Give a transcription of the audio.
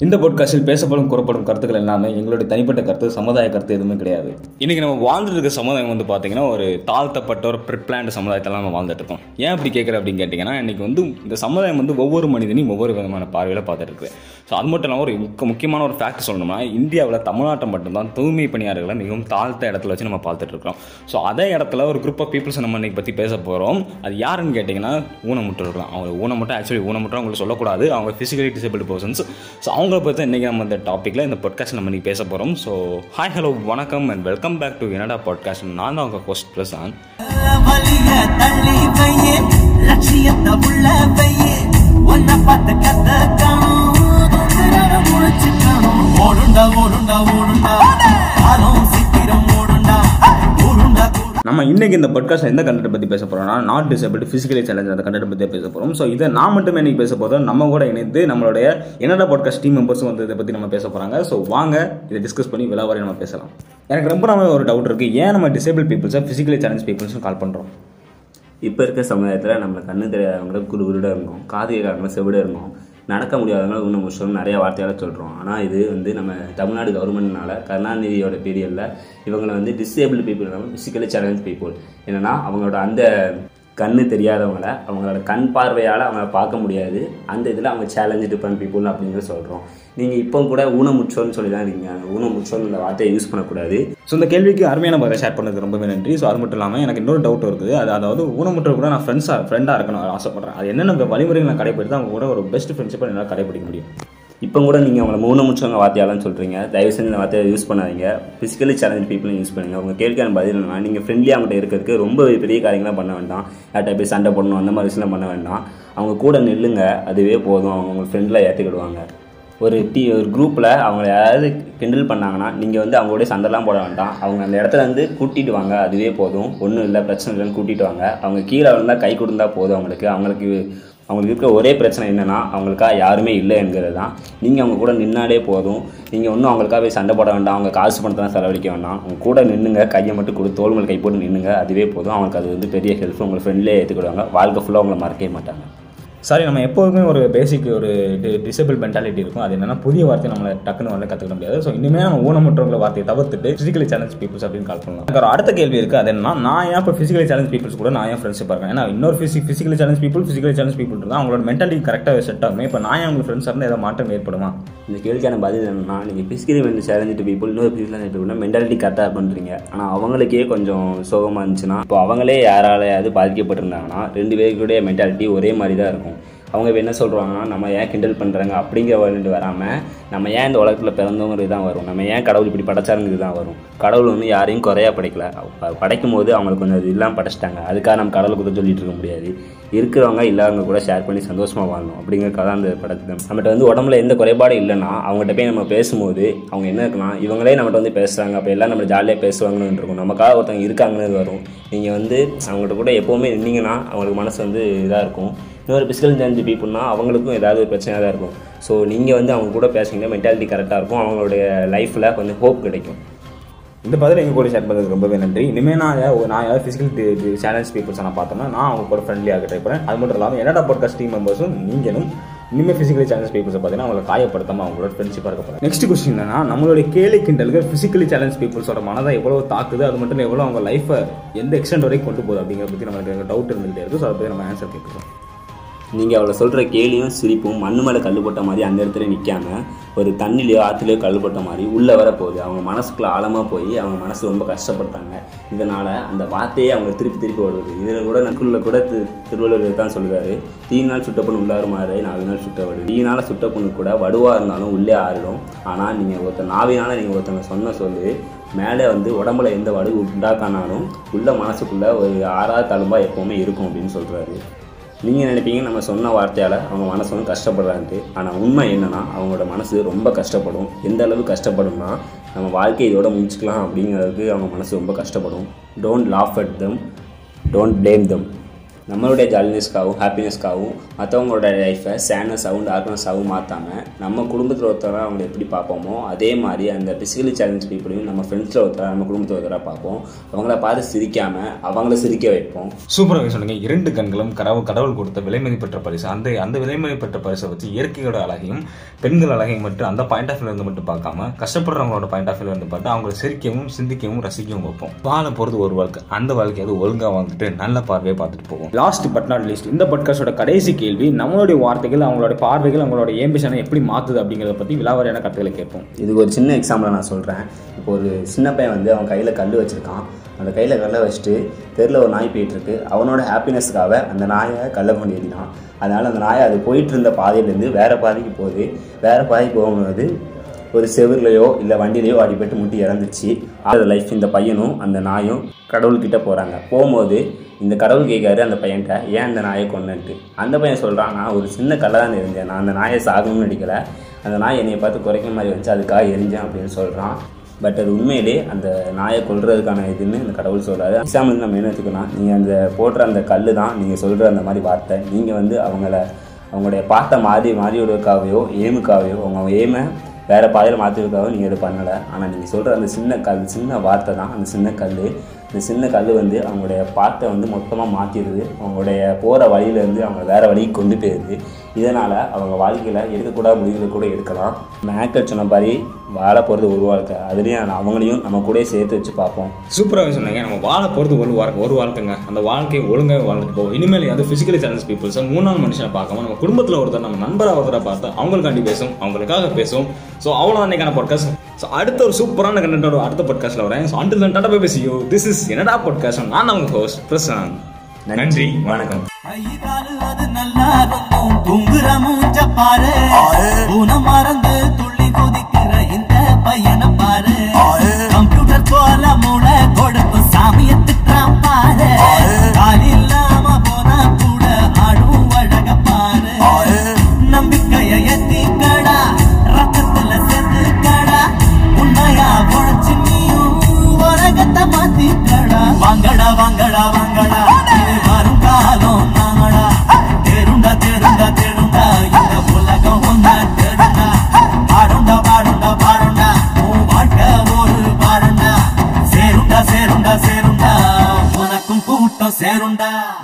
இந்த பாட்காஸ்டில் பேசப்படும் கூறப்படும் கருத்துக்கள் எல்லாமே எங்களுடைய தனிப்பட்ட கருத்து சமுதாய கருத்து எதுவுமே கிடையாது. இன்றைக்கி நம்ம வாழ்ந்துட்டு இருக்க சமுதாயம் வந்து பார்த்தீங்கன்னா ஒரு தாழ்த்தப்பட்ட ஒரு ப்ரிப்ளான்ட் சமுதாயத்தில் நம்ம வாழ்ந்துட்டு இருக்கோம் ஏன் அப்படி கேட்குறேன் அப்படின்னு கேட்டிங்கன்னா இன்றைக்கி வந்து இந்த சமுதாயம் வந்து ஒவ்வொரு மனிதனையும் ஒவ்வொரு விதமான பார்வையில் பார்த்துட்டு இருக்கு ஸோ அது மட்டும் இல்லாமல் ஒரு முக்க- முக்கியமான ஒரு ஃபேக்ட் சொல்லணும்னா இந்தியாவில் தமிழ்நாட்டை மட்டும்தான் தூய்மை பணியாளர்களை மிகவும் தாழ்த்த இடத்துல வச்சு நம்ம பார்த்துட்டு இருக்கோம் ஸோ அதே இடத்துல ஒரு குரூப் ஆஃப் பீப்புள்ஸ் நம்ம இன்றைக்கி பற்றி பேச போகிறோம் அது யாருன்னு கேட்டிங்கன்னா ஊனமுற்றவர்கள் அவங்க ஊனமுற்ற ஆக்சுவலி ஊனமுற்ற அவங்களுக்கு சொல்லக்கூடாது. அவங்க ஃபிசிக்கலி டிசபிள் பர்சன்ஸ் ஸோ அவங்க அவங்கள பற்றி இன்றைக்கி நம்ம இந்த டாப்பிக்கில் இந்த பாட்காஸ்ட் நம்ம இன்றைக்கி பேச போகிறோம் ஸோ ஹாய் ஹலோ வணக்கம் அண்ட் வெல்கம் பேக் டு என்னடா பாட்காஸ்ட் நான் தான் உங்கள் ஹோஸ்ட் பிரசாந்த். இன்றைக்கி இந்த பாட்காஸ்ட் எந்த கண்டென்ட் பற்றி பேச போகிறோம்னா நாட் டிசபிலிட்டி ஃபிசிக்கலி சேலஞ்ச் அந்த கண்டென்ட் பற்றி பேச போகிறோம் ஸோ இதை நான் மட்டுமே இன்னைக்கு பேச போகிறோம் நம்ம கூட இணைந்து நம்மளுடைய என்னடா பாட்காஸ்ட் டீம் மெம்பர்ஸும் வந்து இதை பற்றி நம்ம பேச போகிறாங்க ஸோ வாங்க இதை டிஸ்கஸ் பண்ணி விழாவாரி நம்ம பேசலாம். எனக்கு ரொம்ப நம்ம ஒரு டவுட் இருக்குது ஏன் நம்ம டிசேபிள் பீப்புள்ஸை ஃபிசிக்கலி சேலஞ்ச் பீப்புள்ஸும் கால் பண்ணுறோம் இப்போ இருக்க சமுதாயத்தில் நம்ம கண்ணு தெரியாதவங்கள குருகுருட இருந்தோம் காது கேட்காதவங்க செவிடாக இருந்தோம் நடக்க முடியாதவங்களை இன்னும் முடிச்சோம் நிறைய வார்த்தையால் சொல்கிறோம் ஆனால் இது வந்து நம்ம தமிழ்நாடு கவர்மெண்ட்னால கருணாநிதியோட பீரியடில் இவங்களை வந்து டிசேபிள் பீப்புள் இல்லாமல் ஃபிசிக்கலி சேலஞ்ச் பீப்புள் என்னன்னா அவங்களோட அந்த கண்ணு தெரியாதவங்கள அவங்களோட கண் பார்வையால் அவங்கள பார்க்க முடியாது. அந்த இதில் அவங்க சேலஞ்சு டிஃப்ரெண்ட் பீப்புள் அப்படின்னு சொல்கிறோம் நீங்கள் இப்போ கூட ஊனமுற்றோன்னு சொல்லி தான் இருக்கீங்க. ஊனமுற்றோன்னு இந்த வார்த்தையை யூஸ் பண்ணக்கூடாது. ஸோ இந்த கேள்விக்கு அருமையான பதிலை ஷேர் பண்ணது ரொம்பவே நன்றி. ஸோ அது மட்டும் இல்லாமல் எனக்கு இன்னொரு டவுட் இருக்குது. அது அதாவது ஊனமுற்ற கூட நான் ஃப்ரெண்ட்ஸாக ஃப்ரெண்டாக இருக்கணும் ஆசைப்பட்றேன். அது என்னென்ன வழிமுறைகள் நான் கடைபிடித்து அவங்க கூட ஒரு பெஸ்ட் ஃப்ரெண்ட்ஷிப்பை என்னால் கடைபிடிக்க முடியும்? இப்போ கூட நீங்கள் அவங்கள மூணமுச்சவங்க வார்த்தையாலாம் சொல்கிறீங்க தயவு செஞ்சு இந்த வார்த்தையை யூஸ் பண்ணாதீங்க. ஃபிசிக்கலி சேலஞ்ச் பீப்புளும் யூஸ் பண்ணுங்கள் உங்கள் கேள்விக்கான பதில் என்னன்னா நீங்கள் ஃப்ரெண்ட்லியாக அவங்கள்ட்ட இருக்கிறதுக்கு ரொம்ப பெரிய காரியங்களாம் பண்ண வேண்டாம். யார்கிட்ட போய் சண்டை போடணும் அந்த மாதிரி விஷயம்லாம் பண்ண வேண்டாம். அவங்க கூட நில்லுங்க. அதுவே போதும். அவங்க உங்கள் ஃப்ரெண்டில் ஏற்றுக்கிடுவாங்க ஒரு டீ ஒரு குரூப்பில் அவங்கள யாராவது கிண்டில் பண்ணாங்கன்னா நீங்கள் வந்து அவங்களோட சண்டைலாம் போட வேண்டாம். அவங்க அந்த இடத்துல வந்து கூட்டிட்டு வாங்க. அதுவே போதும். ஒன்றும் இல்லை பிரச்சனை இல்லைன்னு கூட்டிகிட்டு வாங்க. அவங்க கீழே விழுந்தால் கை கொடுந்தா போதும் அவங்களுக்கு. அவங்களுக்கு அவங்களுக்கு இருக்கிற ஒரே பிரச்சனை என்னென்னா அவங்களுக்காக யாருமே இல்லை என்கிறது தான். நீங்கள் அவங்க கூட நின்னாலே போதும். நீங்கள் ஒன்றும் அவங்களுக்காக போய் சண்டை போட வேண்டாம். அவங்க காசு பணத்தெல்லாம் செலவழிக்க வேண்டாம். அவங்க கூட நின்றுங்க கையை மட்டும் கொடு தோல் மேல் கை போட்டு நின்றுங்க அதுவே போதும். அவங்களுக்கு அது வந்து பெரிய ஹெல்ப் உங்களை ஃப்ரெண்ட்லேயே ஏற்றுக்கிடுவாங்க வாழ்க்கை ஃபுல்லாக அவங்கள மறக்கவே மாட்டாங்க. சாரி நம்ம எப்போதுமே ஒரு பேசிக் ஒரு டிசேபிள் மென்டாலிட்டி இருக்கும். அது என்னன்னா புதிய வார்த்தை நம்மளை டக்குன்னு வந்து கற்றுக்க முடியாது. ஸோ இனிமேல் நம்ம ஊனமுற்றவங்களை வார்த்தையை தவிர்த்துட்டு ஃபிசிக்கலி சேலஞ்ச் பீப்புள்ஸ் அப்படின்னு கால் பண்ணலாம். எனக்கு ஒரு அடுத்த கேள்வி இருக்குது அது என்னன்னா நான் ஏன் இப்போ ஃபிசிக்கலி சேலஞ்ச் பீப்புள்ஸ் கூட நான் ஏன் ஃப்ரெண்ட்ஷிப் இருக்கேன் ஏன்னா இன்னொரு fizzy physically challenge people physically challenge people இருந்தால் அவங்களோட மென்டாலிட்டி கரெக்டாக செட் ஆகும். இப்போ நான் ஏன் உங்களுக்கு ஃப்ரெண்ட்ஸ் இருந்தால் ஏதாவது மாற்றம் ஏற்படுமா? இந்த கேள்விக்கான பதில் என்னன்னா நீங்கள் ஃபிசிக்கலி வந்து சேலஞ்சு பீப்புள் இன்னொரு ஃபிசிக்கல் பீப்புள்னா மென்டாலிட்டி கரெக்டாக பண்ணுறீங்க ஆனால் அவங்களுக்கே கொஞ்சம் சோகமாக இருந்துச்சுன்னா இப்போ அவங்களே யாராலையாவது பாதிக்கப்பட்டிருந்தாங்கன்னா ரெண்டு பேருக்குடைய மென்டாலிட்டி ஒரே மாதிரி தான் இருக்கும். அவங்க என்ன சொல்கிறாங்கன்னா நம்ம ஏன் கிண்டல் பண்ணுறாங்க அப்படிங்கிற வேண்டு வராமல் நம்ம ஏன் இந்த உலகத்தில் பிறந்தவங்கிறது தான் வரும். நம்ம ஏன் கடவுள் இப்படி படைச்சாருங்கிறது தான் வரும். கடவுள் வந்து யாரையும் குறையா படைக்கல. படைக்கும் போது அவங்களுக்கு கொஞ்சம் அது இல்லாமல் படைச்சிட்டாங்க. அதுக்காக நம்ம கடவுளை கூட சொல்லிட்டு இருக்க முடியாது. இருக்கிறவங்க இல்லாதவங்க கூட ஷேர் பண்ணி சந்தோஷமாக வாழணும் அப்படிங்கிறக்காக அந்த படத்தை நம்மகிட்ட வந்து உடம்புல எந்த குறைபாடும் இல்லைன்னா அவங்ககிட்ட போய் நம்ம பேசும்போது அவங்க என்ன இருக்குன்னா இவங்களே நம்மகிட்ட வந்து பேசுகிறாங்க அப்போ எல்லாம் நம்ம ஜாலியாக பேசுவாங்கன்னு இருக்கும் நமக்காக ஒருத்தவங்க இருக்காங்கன்னு வரும். நீங்கள் வந்து அவங்ககிட்ட கூட எப்போவுமே இருந்தீங்கன்னா அவங்களுக்கு மனசு வந்து இதாக இருக்கும். இன்னொரு பிசிக்கல் சேலஞ்சு பீப்புள்னா அவங்களுக்கும் ஏதாவது ஒரு பிரச்சனையாக தான் இருக்கும். ஸோ நீங்கள் வந்து அவங்க கூட பேசுனீங்கன்னா மென்டாலிட்டி கரெக்டாக இருக்கும். அவங்களுடைய லைஃப்பில் கொஞ்சம் ஹோப் கிடைக்கும். இந்த பதில் எங்கள் கூட ஷேர் பண்ணுறது ரொம்பவே நன்றி. இனிமேல் நான் நான் யாராவது ஃபிசிக்கல் சேலஞ்ச் பீப்புள்ஸ் நான் பார்த்தோம்னா நான் அவங்க கூட ஃப்ரெண்ட்லியாக ட்ரை பண்ணேன் அது மட்டும் இல்லாமல் என்னடா பாட்காஸ்ட் டீம் மெம்பர்ஸும் நீங்களும் இனிமேல் ஃபிசிக்கலி சேலஞ்ச் பீப்புள்ஸை பார்த்தீங்கன்னா அவங்களை காயப்படுத்தாமல் அவங்களோட ஃப்ரெண்ட்ஷிப்பாக இருக்க போகிறேன் நெக்ஸ்ட் கொஸ்டின் என்னன்னா நம்மளுடைய கேலி கிண்டல்கள் ஃபிசிக்கலி சேலஞ்ச் பீப்புள்ஸோட மனதை எவ்வளோ தாக்குது அது மட்டும் எவ்வளோ அவங்க லைஃப்பை எந்த எக்ஸ்டென்ட் வரைக்கும் கொண்டு போகுது அப்படிங்கிற பற்றி நம்மளுக்கு டவுட் இருந்துகிட்டே இருக்குது ஸோ அதை பற்றி நம்ம ஆன்சர் கேட்குறோம் நீங்கள் அவளை சொல்கிற கேலியும் சிரிப்பும் மண்ணு மேலே கல் போட்ட மாதிரி அந்த இடத்துல நிற்காம ஒரு தண்ணிலையோ ஆற்றுலையோ கல் போட்ட மாதிரி உள்ளே வர போகுது. அவங்க மனசுக்குள்ள ஆழமாக போய் அவங்க மனசு ரொம்ப கஷ்டப்பட்டாங்க இதனால் அந்த வார்த்தையே அவங்க திருப்பி திருப்பி வருது இதில் கூட நக்குள்ள கூட திரு திருவள்ளுவர் தான் சொல்லுவார். தீ நாள் சுட்ட பொண்ணு உள்ளாரு மாதிரி நாலு நாள் சுட்ட வடு. தீயினால் சுட்ட பொண்ணு கூட வடுவாக இருந்தாலும் உள்ளே ஆறிடும். ஆனால் நீங்கள் ஒருத்தர் நாவினால் நீங்கள் ஒருத்தவங்க சொன்ன சொல்லு மேலே வந்து உடம்புல எந்த வடு உண்டாக்கானாலும் உள்ள மனசுக்குள்ளே ஒரு ஆறாவது தழும்பாக எப்போவுமே இருக்கும் அப்படின்னு சொல்கிறாரு நீங்கள் நினைப்பீங்க நம்ம சொன்ன வார்த்தையால் அவங்க மனசு வந்து கஷ்டப்படுறான்ட்டு ஆனால் உண்மை என்னென்னா அவங்களோட மனசு ரொம்ப கஷ்டப்படும். எந்த அளவு கஷ்டப்படும்னா நம்ம வாழ்க்கை இதோட முடிச்சுக்கலாம் அப்படிங்கிறதுக்கு அவங்க மனசு ரொம்ப கஷ்டப்படும். Don't laugh at them don't blame them நம்மளுடைய ஜாலினஸ்க்காகவும் ஹாப்பினஸ்க்காகவும் மற்றவங்களோட லைஃப்பை சேனஸாகவும் ஆகும் மாற்றாமல் நம்ம குடும்பத்தில் ஒருத்தராக அவங்களை எப்படி பார்ப்போமோ அதே மாதிரி அந்த பிசிக்கலி சேலஞ்ச் பீப்புளையும் நம்ம ஃப்ரெண்ட்ஸில் ஒருத்தராக நம்ம குடும்பத்தில் ஒருத்தராக பார்ப்போம். அவங்கள பார்த்து சிரிக்காமல் அவங்கள சிரிக்க வைப்போம். சூப்பராக சொன்னீங்க இரண்டு கண்களும் கடவுள் கடவுள் கொடுத்த விலைமதி பெற்ற பரிசு. அந்த அந்த விலைமதி பெற்ற பரிசை வச்சு இயற்கையோட அழகையும் பெண்கள் அழகையும் மட்டும் அந்த பாயிண்ட் ஆஃப் இருந்து மட்டும் பார்க்காம கஷ்டப்படுறவங்களோட பாயிண்ட் ஆஃப் வியூலேருந்து பார்த்து அவங்கள சிரிக்கவும் சிந்திக்கவும் ரசிக்கவும் வைப்போம். வாழ போகிறது ஒரு வாழ்க்கை. அந்த வாழ்க்கையாவது ஒழுங்காக வாழ்ந்துட்டு நல்ல பார்வையை பார்த்துட்டு போவோம். லாஸ்ட் பட் நாட் லீஸ்ட் இந்த பட்காஸ்டோட கடைசி கேள்வி நம்மளுடைய வார்த்தைகள் அவங்களோட பார்வைகள் அவங்களோட ஏம்பிஷனை எப்படி மாற்றுது அப்படிங்கிறத பற்றி விலாவாரியான கருத்துக்களை கேட்போம். இதுக்கு ஒரு சின்ன எக்ஸாம்பிள் நான் சொல்கிறேன் இப்போ ஒரு சின்ன பையன் வந்து அவன் கையில் கல் வச்சுருக்கான். அந்த கையில் கல்லை வச்சுட்டு தெருவில் ஒரு நாய் போயிட்டுருக்கு. அவனோட ஹாப்பினஸ்க்காக அந்த நாயை கல்லை கொண்டு ஏறினான் அதனால் அந்த நாயை அது போயிட்டு இருந்த பாதையிலேருந்து வேறு பாதைக்கு போகுது. வேறு பாதைக்கு போகும்போது ஒரு செவிர்லையோ இல்லை வண்டியிலையோ அடிபட்டு முட்டி இறந்துச்சு. அது லைஃப் இந்த பையனும் அந்த நாயும் கடவுள்கிட்ட போகிறாங்க போகும்போது இந்த கடவுள் கேட்காரு அந்த பையன்கிட்ட ஏன் அந்த நாயை கொண்டுன்ட்டு அந்த பையன் சொல்கிறான் நான் ஒரு சின்ன கல்லாக தான் இருந்தேன். நான் அந்த நாயை சாகணும்னு நடிக்கலை அந்த நாய் என்னையை பார்த்து குறைக்கிற மாதிரி வந்துச்சு அதுக்காக எரிஞ்சேன் அப்படின்னு சொல்கிறான் பட் அது உண்மையிலே அந்த நாயை கொள்றதுக்கான இதுன்னு அந்த கடவுள் சொல்கிறாரு எக்ஸாம்பிள் நம்ம என்ன எடுத்துக்கணும் நீங்கள் அந்த போடுற அந்த கல் தான் நீங்கள் சொல்கிற அந்த மாதிரி வார்த்தை நீங்கள் வந்து அவங்கள அவங்களுடைய பார்த்த மாறி மாறியோடுக்காகவோ ஏமுக்காகவோ அவங்க ஏமை வேறு பாதையில் மாற்றிருக்காங்க நீங்கள் இது பண்ணலை. ஆனால் நீங்கள் சொல்கிற அந்த சின்ன கல் சின்ன வார்த்தை தான் அந்த சின்ன கல் இந்த சின்ன கல் வந்து அவங்களுடைய பாட்டை வந்து மொத்தமாக மாற்றிடுது அவங்களுடைய போகிற வழியிலேருந்து அவங்க வேறு வழிக்கு கொண்டு போயிடுது. இதனால் அவங்க வாழ்க்கையில் எடுக்கக்கூடாத முடிவுகளை கூட எடுக்கலாம். மேக்கர் சொன்ன மாதிரி வாழ போகிறது ஒரு வாழ்க்கை. அதுலேயும் அவங்களையும் நம்ம கூட சேர்த்து வச்சு பார்ப்போம். சூப்பராக சொன்னீங்க. நம்ம வாழ போகிறது ஒரு வாழ்க்கை ஒரு வாழ்க்கைங்க. அந்த வாழ்க்கையை ஒழுங்காக வாழ்ந்துட்டு போவோம். இனிமேல் அது ஃபிசிக்கலி சேலஞ்ச் பீப்புள்ஸை மூணாவது மனுஷனை பார்க்காம நம்ம குடும்பத்தில் ஒருத்தர் நம்ம நண்பராக ஒருத்தரை பார்த்து அவங்களுக்காண்டி பேசும் அவங்களுக்காக பேசும். ஸோ அவ்வளோ அன்னைக்கான பாட்காஸ்ட் ஸோ அடுத்த ஒரு சூப்பரான கண்டென்ட்டோட அடுத்த பாட்காஸ்ட்டில் வரேன். ஸோ அண்டில் தன் டாடா பேசியோ திஸ் இஸ் என்னடா பாட்காஸ்ட் நான் அவங்க ஹோஸ்ட் பிரசாந்த். நன்றி. வணக்கம். கைகாலு அது தூங்குற மூஞ்ச பாரு